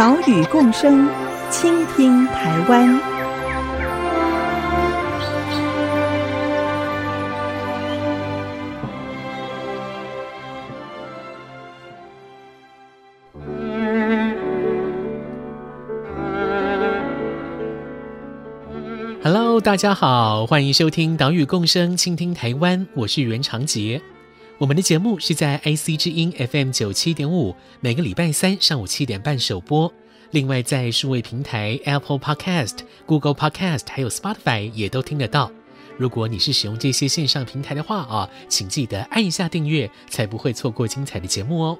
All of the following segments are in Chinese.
岛屿共生，倾听台湾。Hello，大家好，欢迎收听《岛屿共生，倾听台湾》，我是袁长杰。我们的节目是在 IC 之音 FM 九七点五，每个礼拜三上午七点半首播。另外，在数位平台 Apple Podcast、Google Podcast 还有 Spotify 也都听得到。如果你是使用这些线上平台的话啊，请记得按一下订阅，才不会错过精彩的节目哦。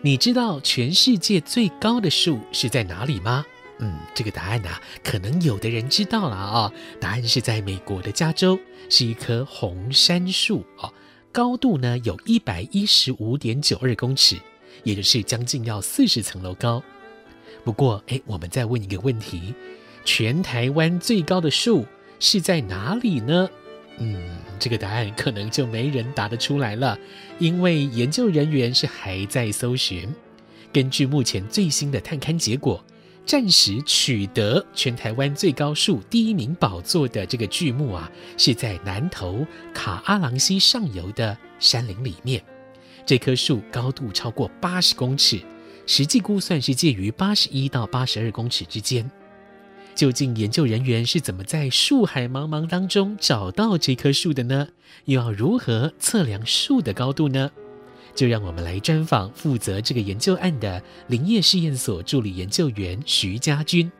你知道全世界最高的树是在哪里吗？嗯，这个答案呢、可能有的人知道了啊。答案是在美国的加州，是一棵红杉树啊。高度呢，有一百一十五点九二公尺，也就是将近要四十层楼高。不过，哎，我们再问一个问题：全台湾最高的树是在哪里呢？嗯，这个答案可能就没人答得出来了，因为研究人员是还在搜寻。根据目前最新的探勘结果。暂时取得全台湾最高树第一名宝座的这个巨木啊，是在南投卡阿朗溪上游的山林里面。这棵树高度超过八十公尺，实际估算是介于八十一到八十二公尺之间。究竟研究人员是怎么在树海茫茫当中找到这棵树的呢？又要如何测量树的高度呢？就让我们来专访负责这个研究案的林业试验所助理研究员徐家军。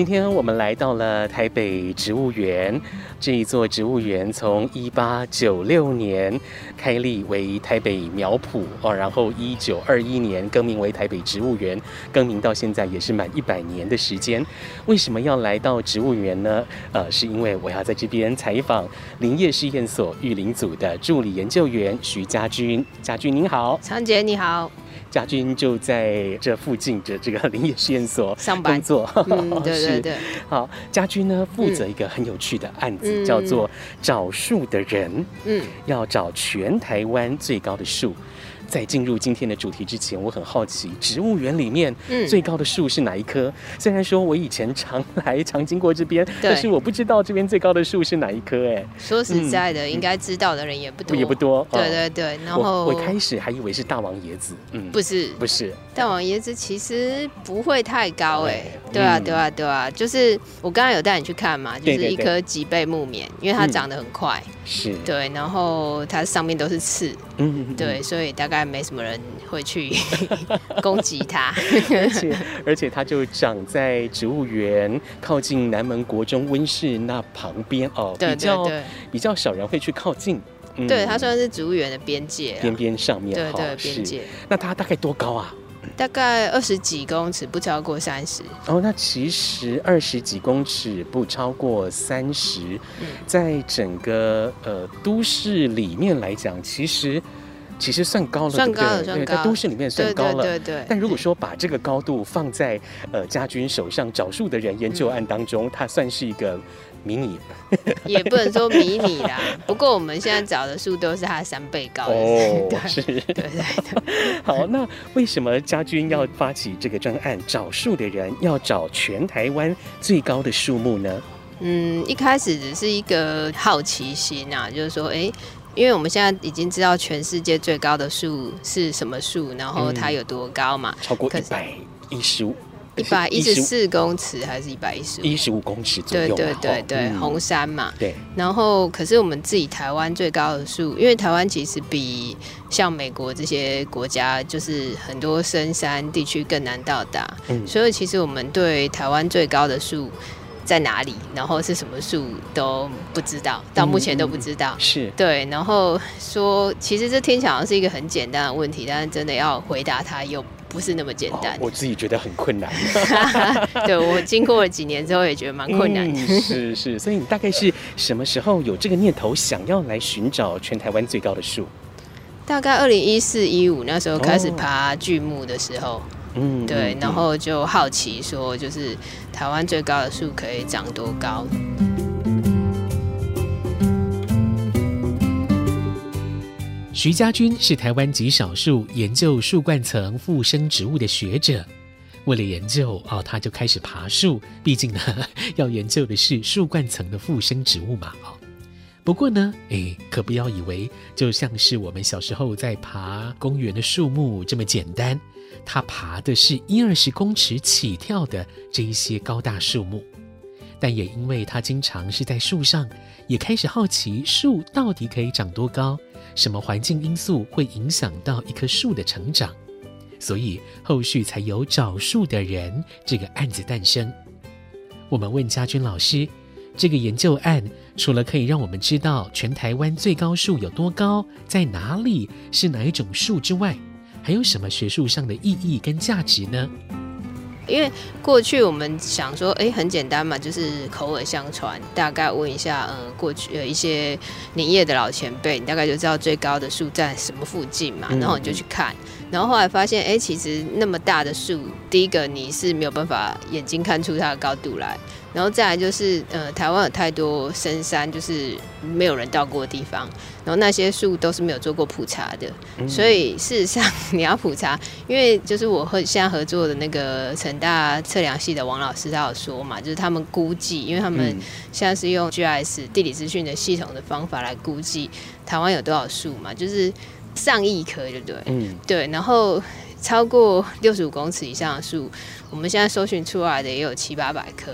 今天我们来到了台北植物园。这一座植物园从一八九六年开立为台北苗圃哦，然后一九二一年更名为台北植物园，更名到现在也是满一百年的时间。为什么要来到植物园呢？呃，是因为我要在这边采访林业试验所育林组的助理研究员徐家军。家军您好，长杰你好。嘉君就在这附近的这个林业试验所 上班。工作，嗯，对对对。好，家君呢负责一个很有趣的案子，嗯、叫做找树的人，嗯，要找全台湾最高的树。在进入今天的主题之前，我很好奇，植物园里面最高的树是哪一棵？嗯、虽然说我以前常来常经过这边，但是我不知道这边最高的树是哪一棵。哎，说实在的，嗯、应该知道的人也不多，也不多。对对对，然后我，我开始还以为是大王椰子，嗯，不是，不是。大王椰子其实不会太高，哎，对啊，对啊，对啊，就是我刚刚有带你去看嘛，就是一棵脊背木棉，因为它长得很快，是对，然后它上面都是刺，嗯，对，所以大概。没什么人会去 攻击它，而且而且它就长在植物园靠近南门国中温室那旁边哦，对对对，比较比较少人会去靠近。嗯、对，它算是植物园的边界，边边上面，对对，边界。那它大概多高啊？大概二十几公尺，不超过三十。哦，那其实二十几公尺不超过三十，嗯，在整个呃都市里面来讲，其实。其实算高了，算高了，对对，在都市里面算高了。对对对，对。但如果说把这个高度放在呃家军手上找树的人研究案当中，它算是一个迷你。也不能说迷你啦，不过我们现在找的树都是它三倍高。哦，是。对对对。好，那为什么家军要发起这个专案，找树的人要找全台湾最高的树木呢？嗯，一开始只是一个好奇心啊，就是说，哎。因为我们现在已经知道全世界最高的树是什么树，然后它有多高嘛？超过一百一十五，一百一十四公尺还是一百一十五？一十五公尺左右。对对对对，嗯、红山嘛。对。然后，可是我们自己台湾最高的树，因为台湾其实比像美国这些国家，就是很多深山地区更难到达。嗯。所以，其实我们对台湾最高的树。在哪里，然后是什么树都不知道，到目前都不知道。嗯、是对，然后说，其实这听起来好像是一个很简单的问题，但是真的要回答它又不是那么简单。哦、我自己觉得很困难。对，我经过了几年之后也觉得蛮困难的。嗯、是是，所以你大概是什么时候有这个念头，想要来寻找全台湾最高的树？大概二零一四一五那时候开始爬巨木的时候。哦嗯，对，然后就好奇说，就是台湾最高的树可以长多高？徐家军是台湾极少数研究树冠层附生植物的学者，为了研究哦，他就开始爬树。毕竟呢，要研究的是树冠层的附生植物嘛，哦。不过呢，哎，可不要以为就像是我们小时候在爬公园的树木这么简单。他爬的是一二十公尺起跳的这一些高大树木，但也因为他经常是在树上，也开始好奇树到底可以长多高，什么环境因素会影响到一棵树的成长，所以后续才有找树的人这个案子诞生。我们问家军老师，这个研究案除了可以让我们知道全台湾最高树有多高，在哪里，是哪一种树之外，还有什么学术上的意义跟价值呢？因为过去我们想说，哎，很简单嘛，就是口耳相传，大概问一下，嗯，过去有一些林业的老前辈，你大概就知道最高的树在什么附近嘛，然后你就去看，然后后来发现，哎，其实那么大的树，第一个你是没有办法眼睛看出它的高度来。然后再来就是，呃，台湾有太多深山，就是没有人到过的地方，然后那些树都是没有做过普查的，嗯、所以事实上 你要普查，因为就是我和现在合作的那个成大测量系的王老师他有说嘛，就是他们估计，因为他们现在是用 GIS 地理资讯的系统的方法来估计台湾有多少树嘛，就是上亿棵，对不对？嗯，对，然后。超过六十五公尺以上的树，我们现在搜寻出来的也有七八百棵，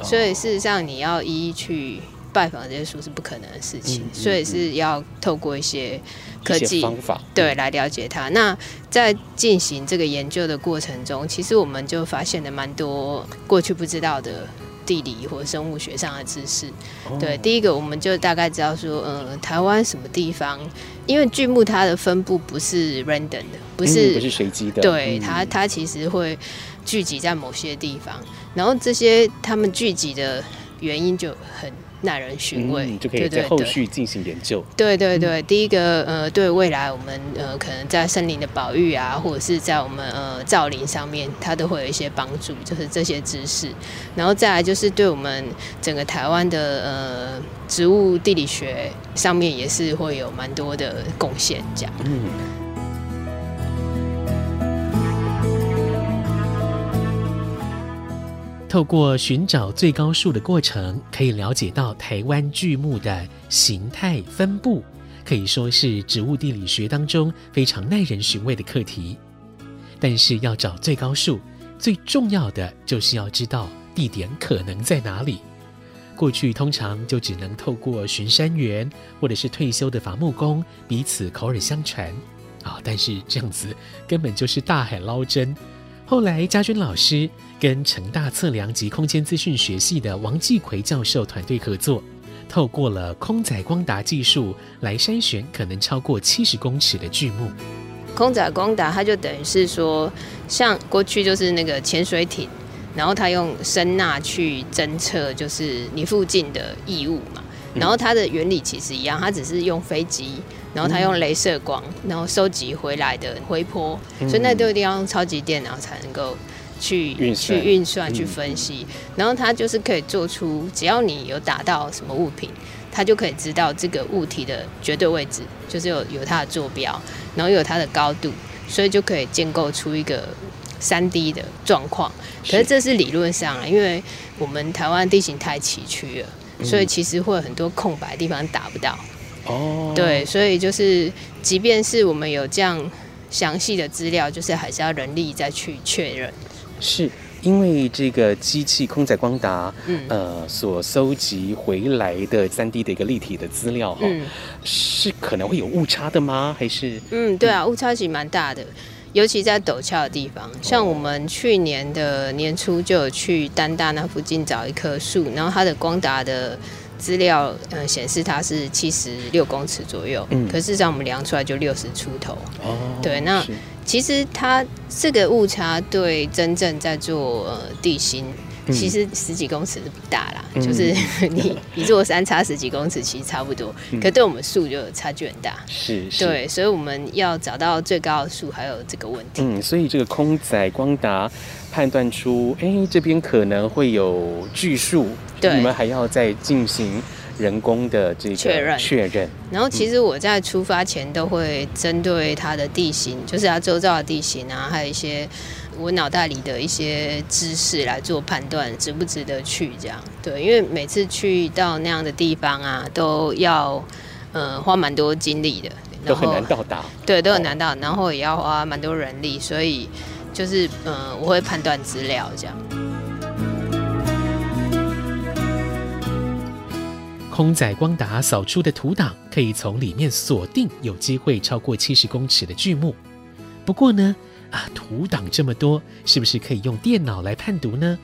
所以事实上你要一一去拜访这些树是不可能的事情，所以是要透过一些科技方法对来了解它。那在进行这个研究的过程中，其实我们就发现了蛮多过去不知道的。地理或生物学上的知识，对，第一个我们就大概知道说，呃，台湾什么地方，因为巨木它的分布不是 random 的，不是、嗯、不是随机的，对，它它其实会聚集在某些地方，然后这些它们聚集的原因就很。耐人寻味，嗯，就可以在后续进行研究。对对对，第一个呃，对未来我们呃，可能在森林的保育啊，或者是在我们呃造林上面，它都会有一些帮助，就是这些知识。然后再来就是对我们整个台湾的呃植物地理学上面，也是会有蛮多的贡献，这样。嗯。透过寻找最高树的过程，可以了解到台湾巨木的形态分布，可以说是植物地理学当中非常耐人寻味的课题。但是要找最高树，最重要的就是要知道地点可能在哪里。过去通常就只能透过巡山员或者是退休的伐木工彼此口耳相传啊，但是这样子根本就是大海捞针。后来，家军老师跟成大测量及空间资讯学系的王继奎教授团队合作，透过了空载光达技术来筛选可能超过七十公尺的巨木。空载光达，它就等于是说，像过去就是那个潜水艇，然后它用声纳去侦测，就是你附近的异物嘛。然后它的原理其实一样，它只是用飞机。然后它用镭射光，然后收集回来的回波，嗯、所以那都一定要用超级电脑才能够去运去运算、去分析。嗯、然后它就是可以做出，只要你有打到什么物品，它就可以知道这个物体的绝对位置，就是有有它的坐标，然后有它的高度，所以就可以建构出一个三 D 的状况。可是这是理论上啊，因为我们台湾地形太崎岖了，所以其实会有很多空白的地方打不到。哦，对，所以就是，即便是我们有这样详细的资料，就是还是要人力再去确认。是因为这个机器空载光达，嗯，呃，所搜集回来的三 D 的一个立体的资料，哈、嗯，是可能会有误差的吗？还是？嗯，对啊，误差其实蛮大的，尤其在陡峭的地方，像我们去年的年初就有去丹大那附近找一棵树，然后它的光达的资料呃显示它是七十六公尺左右，嗯，可事实上我们量出来就六十出头。哦，对，那其实它这个误差对真正在做呃地形。其实十几公尺是不大啦，嗯、就是 你一座山差十几公尺，其实差不多。嗯、可对我们树就差距很大。是，是，对，所以我们要找到最高的树，还有这个问题。嗯，所以这个空载光达判断出，哎、欸，这边可能会有巨树，对，你们还要再进行人工的这个确认确认。然后，其实我在出发前都会针对它的地形，嗯、就是它周遭的地形啊，还有一些。我脑袋里的一些知识来做判断，值不值得去这样？对，因为每次去到那样的地方啊，都要呃花蛮多精力的，都很难到达。对，都很难到，然后也要花蛮多人力，所以就是呃我会判断资料这样。空载光达扫出的图档可以从里面锁定有机会超过七十公尺的巨木，不过呢。啊，图档这么多，是不是可以用电脑来判读呢？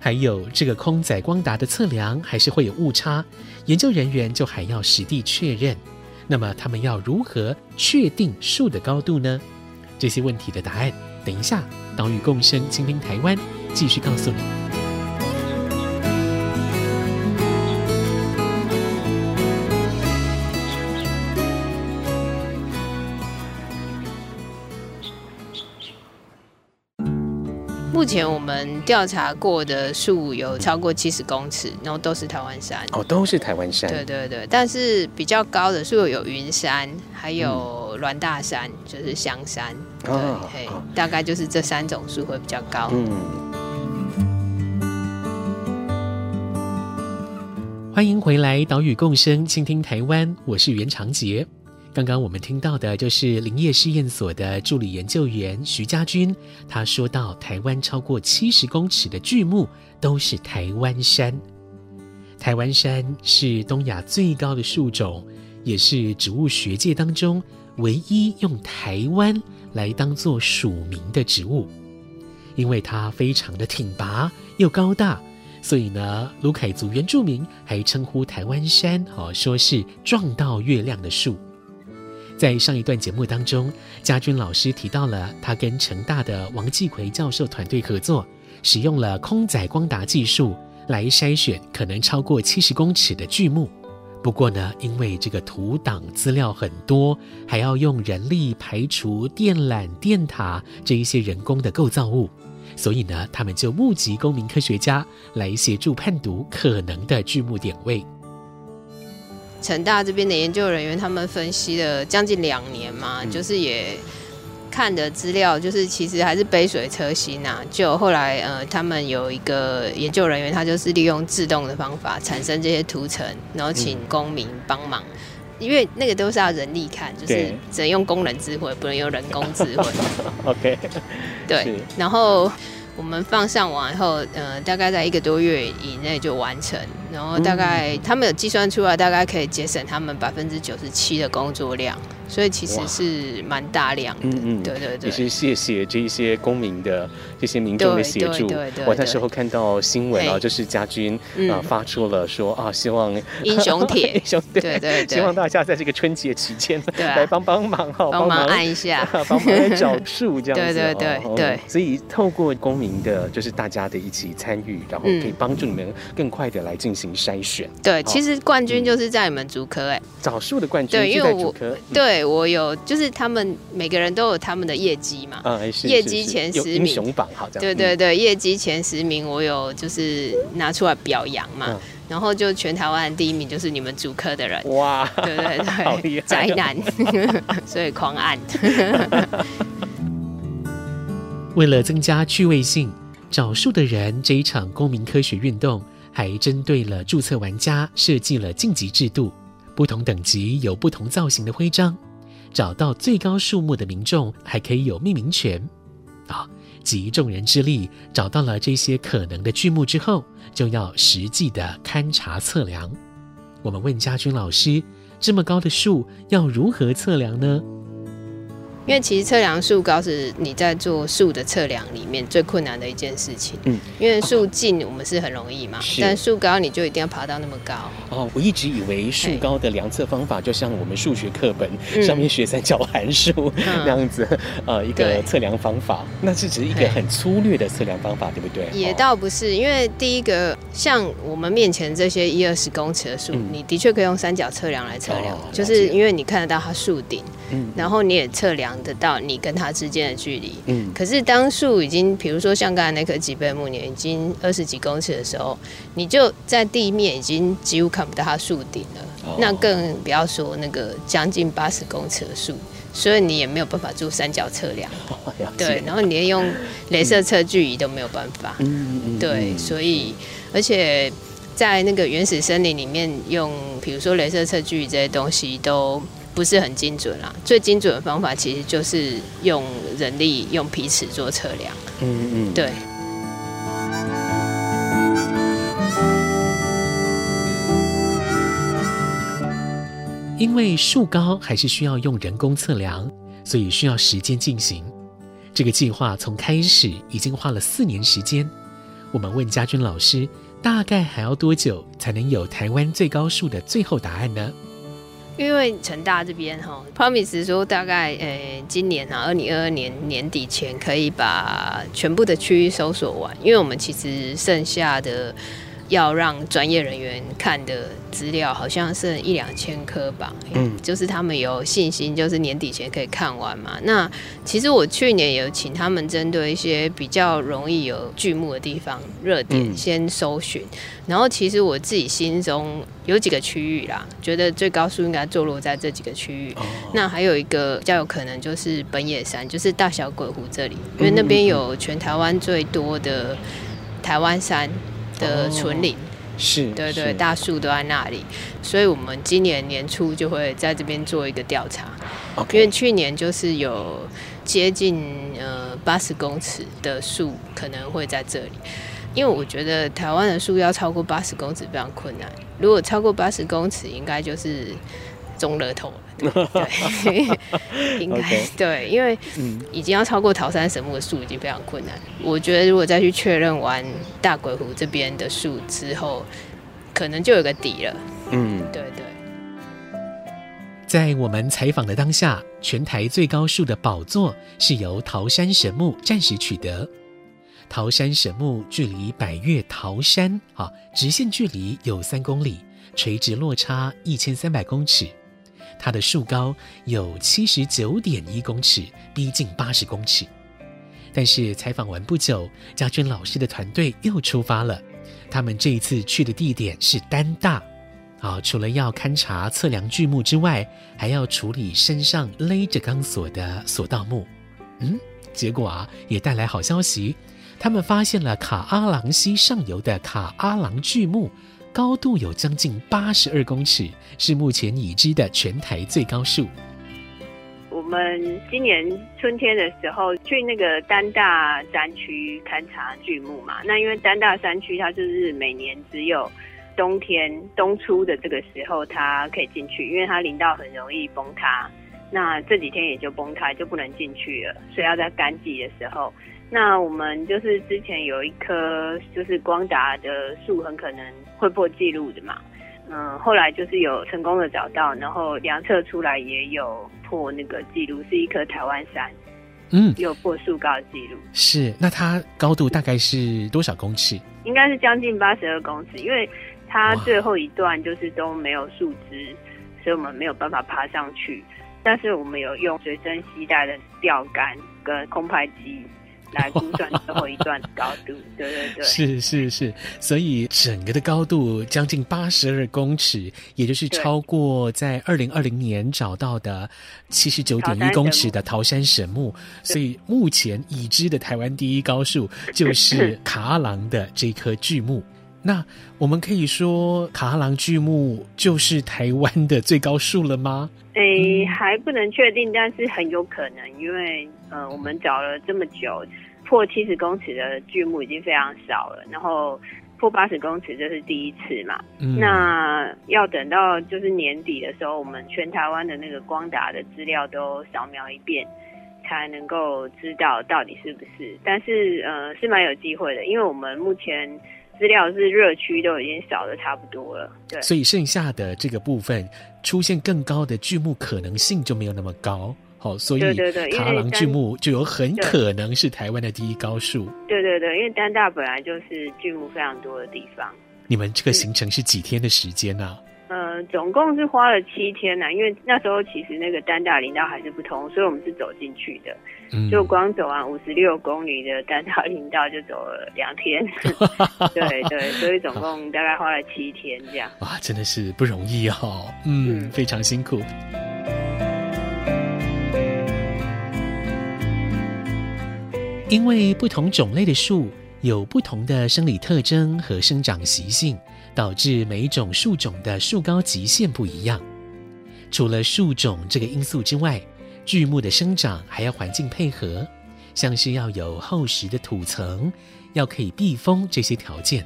还有这个空载光达的测量还是会有误差，研究人员就还要实地确认。那么他们要如何确定树的高度呢？这些问题的答案，等一下岛屿共生，倾听台湾，继续告诉你。目前我们调查过的树有超过七十公尺，然后都是台湾山哦，都是台湾山。对对对，但是比较高的树有云山，还有峦大山，就是香山。哦、对，哦、大概就是这三种树会比较高。嗯。欢迎回来，岛屿共生，倾听台湾，我是袁长杰。刚刚我们听到的就是林业试验所的助理研究员徐家军，他说到台湾超过七十公尺的巨木都是台湾杉。台湾杉是东亚最高的树种，也是植物学界当中唯一用台湾来当做属名的植物。因为它非常的挺拔又高大，所以呢，鲁凯族原住民还称呼台湾杉哦，说是撞到月亮的树。在上一段节目当中，家军老师提到了他跟成大的王继奎教授团队合作，使用了空载光达技术来筛选可能超过七十公尺的巨木。不过呢，因为这个图档资料很多，还要用人力排除电缆、电塔这一些人工的构造物，所以呢，他们就募集公民科学家来协助判读可能的巨木点位。成大这边的研究人员，他们分析了将近两年嘛，嗯、就是也看的资料，就是其实还是杯水车薪呐。就后来呃，他们有一个研究人员，他就是利用自动的方法产生这些图层，然后请公民帮忙，嗯、因为那个都是要人力看，就是只能用工人智慧，不能用人工智慧。OK，对，然后。我们放上网以后，呃，大概在一个多月以内就完成，然后大概他们有计算出来，大概可以节省他们百分之九十七的工作量。所以其实是蛮大量的，嗯嗯，对对对，也是谢谢这一些公民的这些民众的协助。我那时候看到新闻啊，就是家军啊发出了说啊，希望 英雄帖，英雄帖，对对，希望大家在这个春节期间来帮帮忙哈，帮忙按一下，帮忙来找树这样子。对对对。对，所以透过公民的，就是大家的一起参与，然后可以帮助你们更快的来进行筛选。对，其实冠军就是在你们竹科哎，找树的冠军就在竹科，对。我有，就是他们每个人都有他们的业绩嘛，业绩前十名，英雄榜好，对对对，业绩前十名我有就是拿出来表扬嘛，然后就全台湾第一名就是你们主科的人，哇，对对对，宅男，所以狂按。为了增加趣味性，找数的人这一场公民科学运动，还针对了注册玩家设计了晋级制度，不同等级有不同造型的徽章。找到最高树木的民众还可以有命名权，啊、集众人之力找到了这些可能的剧目之后，就要实际的勘察测量。我们问家军老师，这么高的树要如何测量呢？因为其实测量树高是你在做树的测量里面最困难的一件事情。嗯，因为树近我们是很容易嘛，但树高你就一定要爬到那么高。哦，我一直以为树高的量测方法就像我们数学课本上面学三角函数 那样子，呃，一个测量方法，那是只是一个很粗略的测量方法，对不对？也倒不是，因为第一个像我们面前这些一二十公尺的树，你的确可以用三角测量来测量，就是因为你看得到它树顶，嗯，然后你也测量。得到你跟它之间的距离，嗯，可是当树已经，比如说像刚才那棵脊背木年，已经二十几公尺的时候，你就在地面已经几乎看不到它树顶了，哦、那更不要说那个将近八十公尺的树，所以你也没有办法做三角测量，哦、对，然后你连用镭射测距仪都没有办法，嗯嗯，对，所以而且在那个原始森林里面用，比如说镭射测距仪这些东西都。不是很精准啦，最精准的方法其实就是用人力用皮尺做测量。嗯嗯，对。因为树高还是需要用人工测量，所以需要时间进行。这个计划从开始已经花了四年时间。我们问嘉军老师，大概还要多久才能有台湾最高树的最后答案呢？因为成大这边哈，Promise 说大概诶、今年啊，二零二二年年底前可以把全部的区域搜索完，因为我们其实剩下的。要让专业人员看的资料好像剩一两千颗吧，嗯，就是他们有信心，就是年底前可以看完嘛。那其实我去年有请他们针对一些比较容易有剧目的地方热点先搜寻，嗯、然后其实我自己心中有几个区域啦，觉得最高速应该坐落在这几个区域。哦、那还有一个比较有可能就是本野山，就是大小鬼湖这里，因为那边有全台湾最多的台湾杉。的纯林、哦、是，对对，大树都在那里，所以我们今年年初就会在这边做一个调查。Okay. 因为去年就是有接近呃八十公尺的树可能会在这里，因为我觉得台湾的树要超过八十公尺非常困难，如果超过八十公尺，应该就是中乐透。对，应该 Okay. 对，因为已经要超过桃山神木的树已经非常困难。我觉得如果再去确认完大鬼湖这边的树之后，可能就有个底了。嗯，对对。在我们采访的当下，全台最高树的宝座是由桃山神木暂时取得。桃山神木距离百岳桃山啊，直线距离有三公里，垂直落差一千三百公尺。它的树高有七十九点一公尺，逼近八十公尺。但是采访完不久，嘉君老师的团队又出发了。他们这一次去的地点是丹大，啊，除了要勘察测量巨木之外，还要处理身上勒着钢索的索道木。嗯，结果啊，也带来好消息，他们发现了卡阿朗溪上游的卡阿朗巨木。高度有将近八十二公尺，是目前已知的全台最高树。我们今年春天的时候去那个丹大山区勘察巨木嘛，那因为丹大山区它就是每年只有冬天冬初的这个时候它可以进去，因为它林道很容易崩塌，那这几天也就崩塌就不能进去了，所以要在干季的时候。那我们就是之前有一棵就是光达的树，很可能会破纪录的嘛。嗯，后来就是有成功的找到，然后量测出来也有破那个纪录，是一棵台湾杉，嗯，有破树高的纪录。是，那它高度大概是多少公尺？应该是将近八十二公尺，因为它最后一段就是都没有树枝，所以我们没有办法爬上去。但是我们有用随身携带的钓竿跟空拍机。来估算最后一段的高度，对对对，是是是，所以整个的高度将近八十二公尺，也就是超过在二零二零年找到的七十九点一公尺的桃山神木，所以目前已知的台湾第一高树就是 卡阿朗的这棵巨木。那我们可以说卡哈朗巨木就是台湾的最高树了吗？诶、欸，还不能确定，但是很有可能，因为呃，我们找了这么久，破七十公尺的巨木已经非常少了，然后破八十公尺这是第一次嘛。嗯、那要等到就是年底的时候，我们全台湾的那个光达的资料都扫描一遍，才能够知道到底是不是。但是呃，是蛮有机会的，因为我们目前资料是热区都已经少的差不多了，对。所以剩下的这个部分出现更高的剧目可能性就没有那么高。哦，所以卡拉郎巨木就有很可能是台湾的第一高树。对对对，因为丹大本来就是剧目非常多的地方。你们这个行程是几天的时间呢？呃，总共是花了七天呢，因为那时候其实那个丹大林道还是不通，所以我们是走进去的。嗯，就光走完五十六公里的丹大林道就走了两天。对对，所以总共大概花了七天这样。哇，真的是不容易哦。嗯，嗯非常辛苦。因为不同种类的树有不同的生理特征和生长习性，导致每一种树种的树高极限不一样。除了树种这个因素之外，巨木的生长还要环境配合，像是要有厚实的土层，要可以避风这些条件。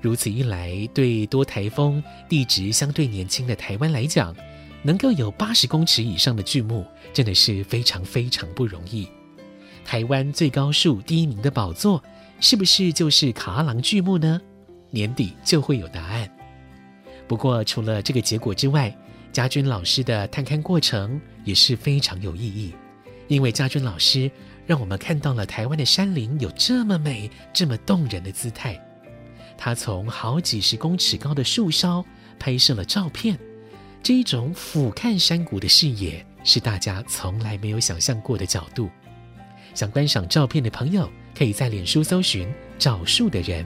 如此一来，对多台风、地质相对年轻的台湾来讲，能够有八十公尺以上的巨木，真的是非常非常不容易。台湾最高树第一名的宝座，是不是就是卡阿郎巨木呢？年底就会有答案。不过，除了这个结果之外，嘉君老师的探勘过程也是非常有意义，因为嘉君老师让我们看到了台湾的山林有这么美、这么动人的姿态。他从好几十公尺高的树梢拍摄了照片，这一种俯瞰山谷的视野，是大家从来没有想象过的角度。想观赏照片的朋友，可以在脸书搜寻“找树的人”。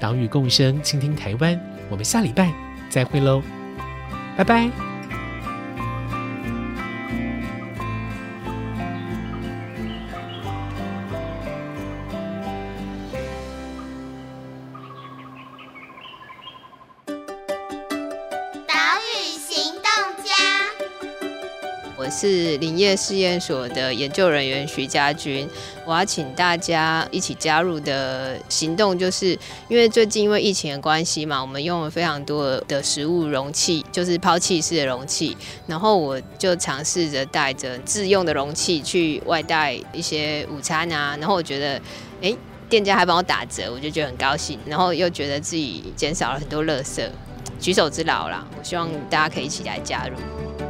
岛屿共生，倾听台湾。我们下礼拜再会喽，拜拜。是林业试验所的研究人员徐家军，我要请大家一起加入的行动，就是因为最近因为疫情的关系嘛，我们用了非常多的食物容器，就是抛弃式的容器，然后我就尝试着带着自用的容器去外带一些午餐啊，然后我觉得，哎，店家还帮我打折，我就觉得很高兴，然后又觉得自己减少了很多垃圾，举手之劳啦，我希望大家可以一起来加入。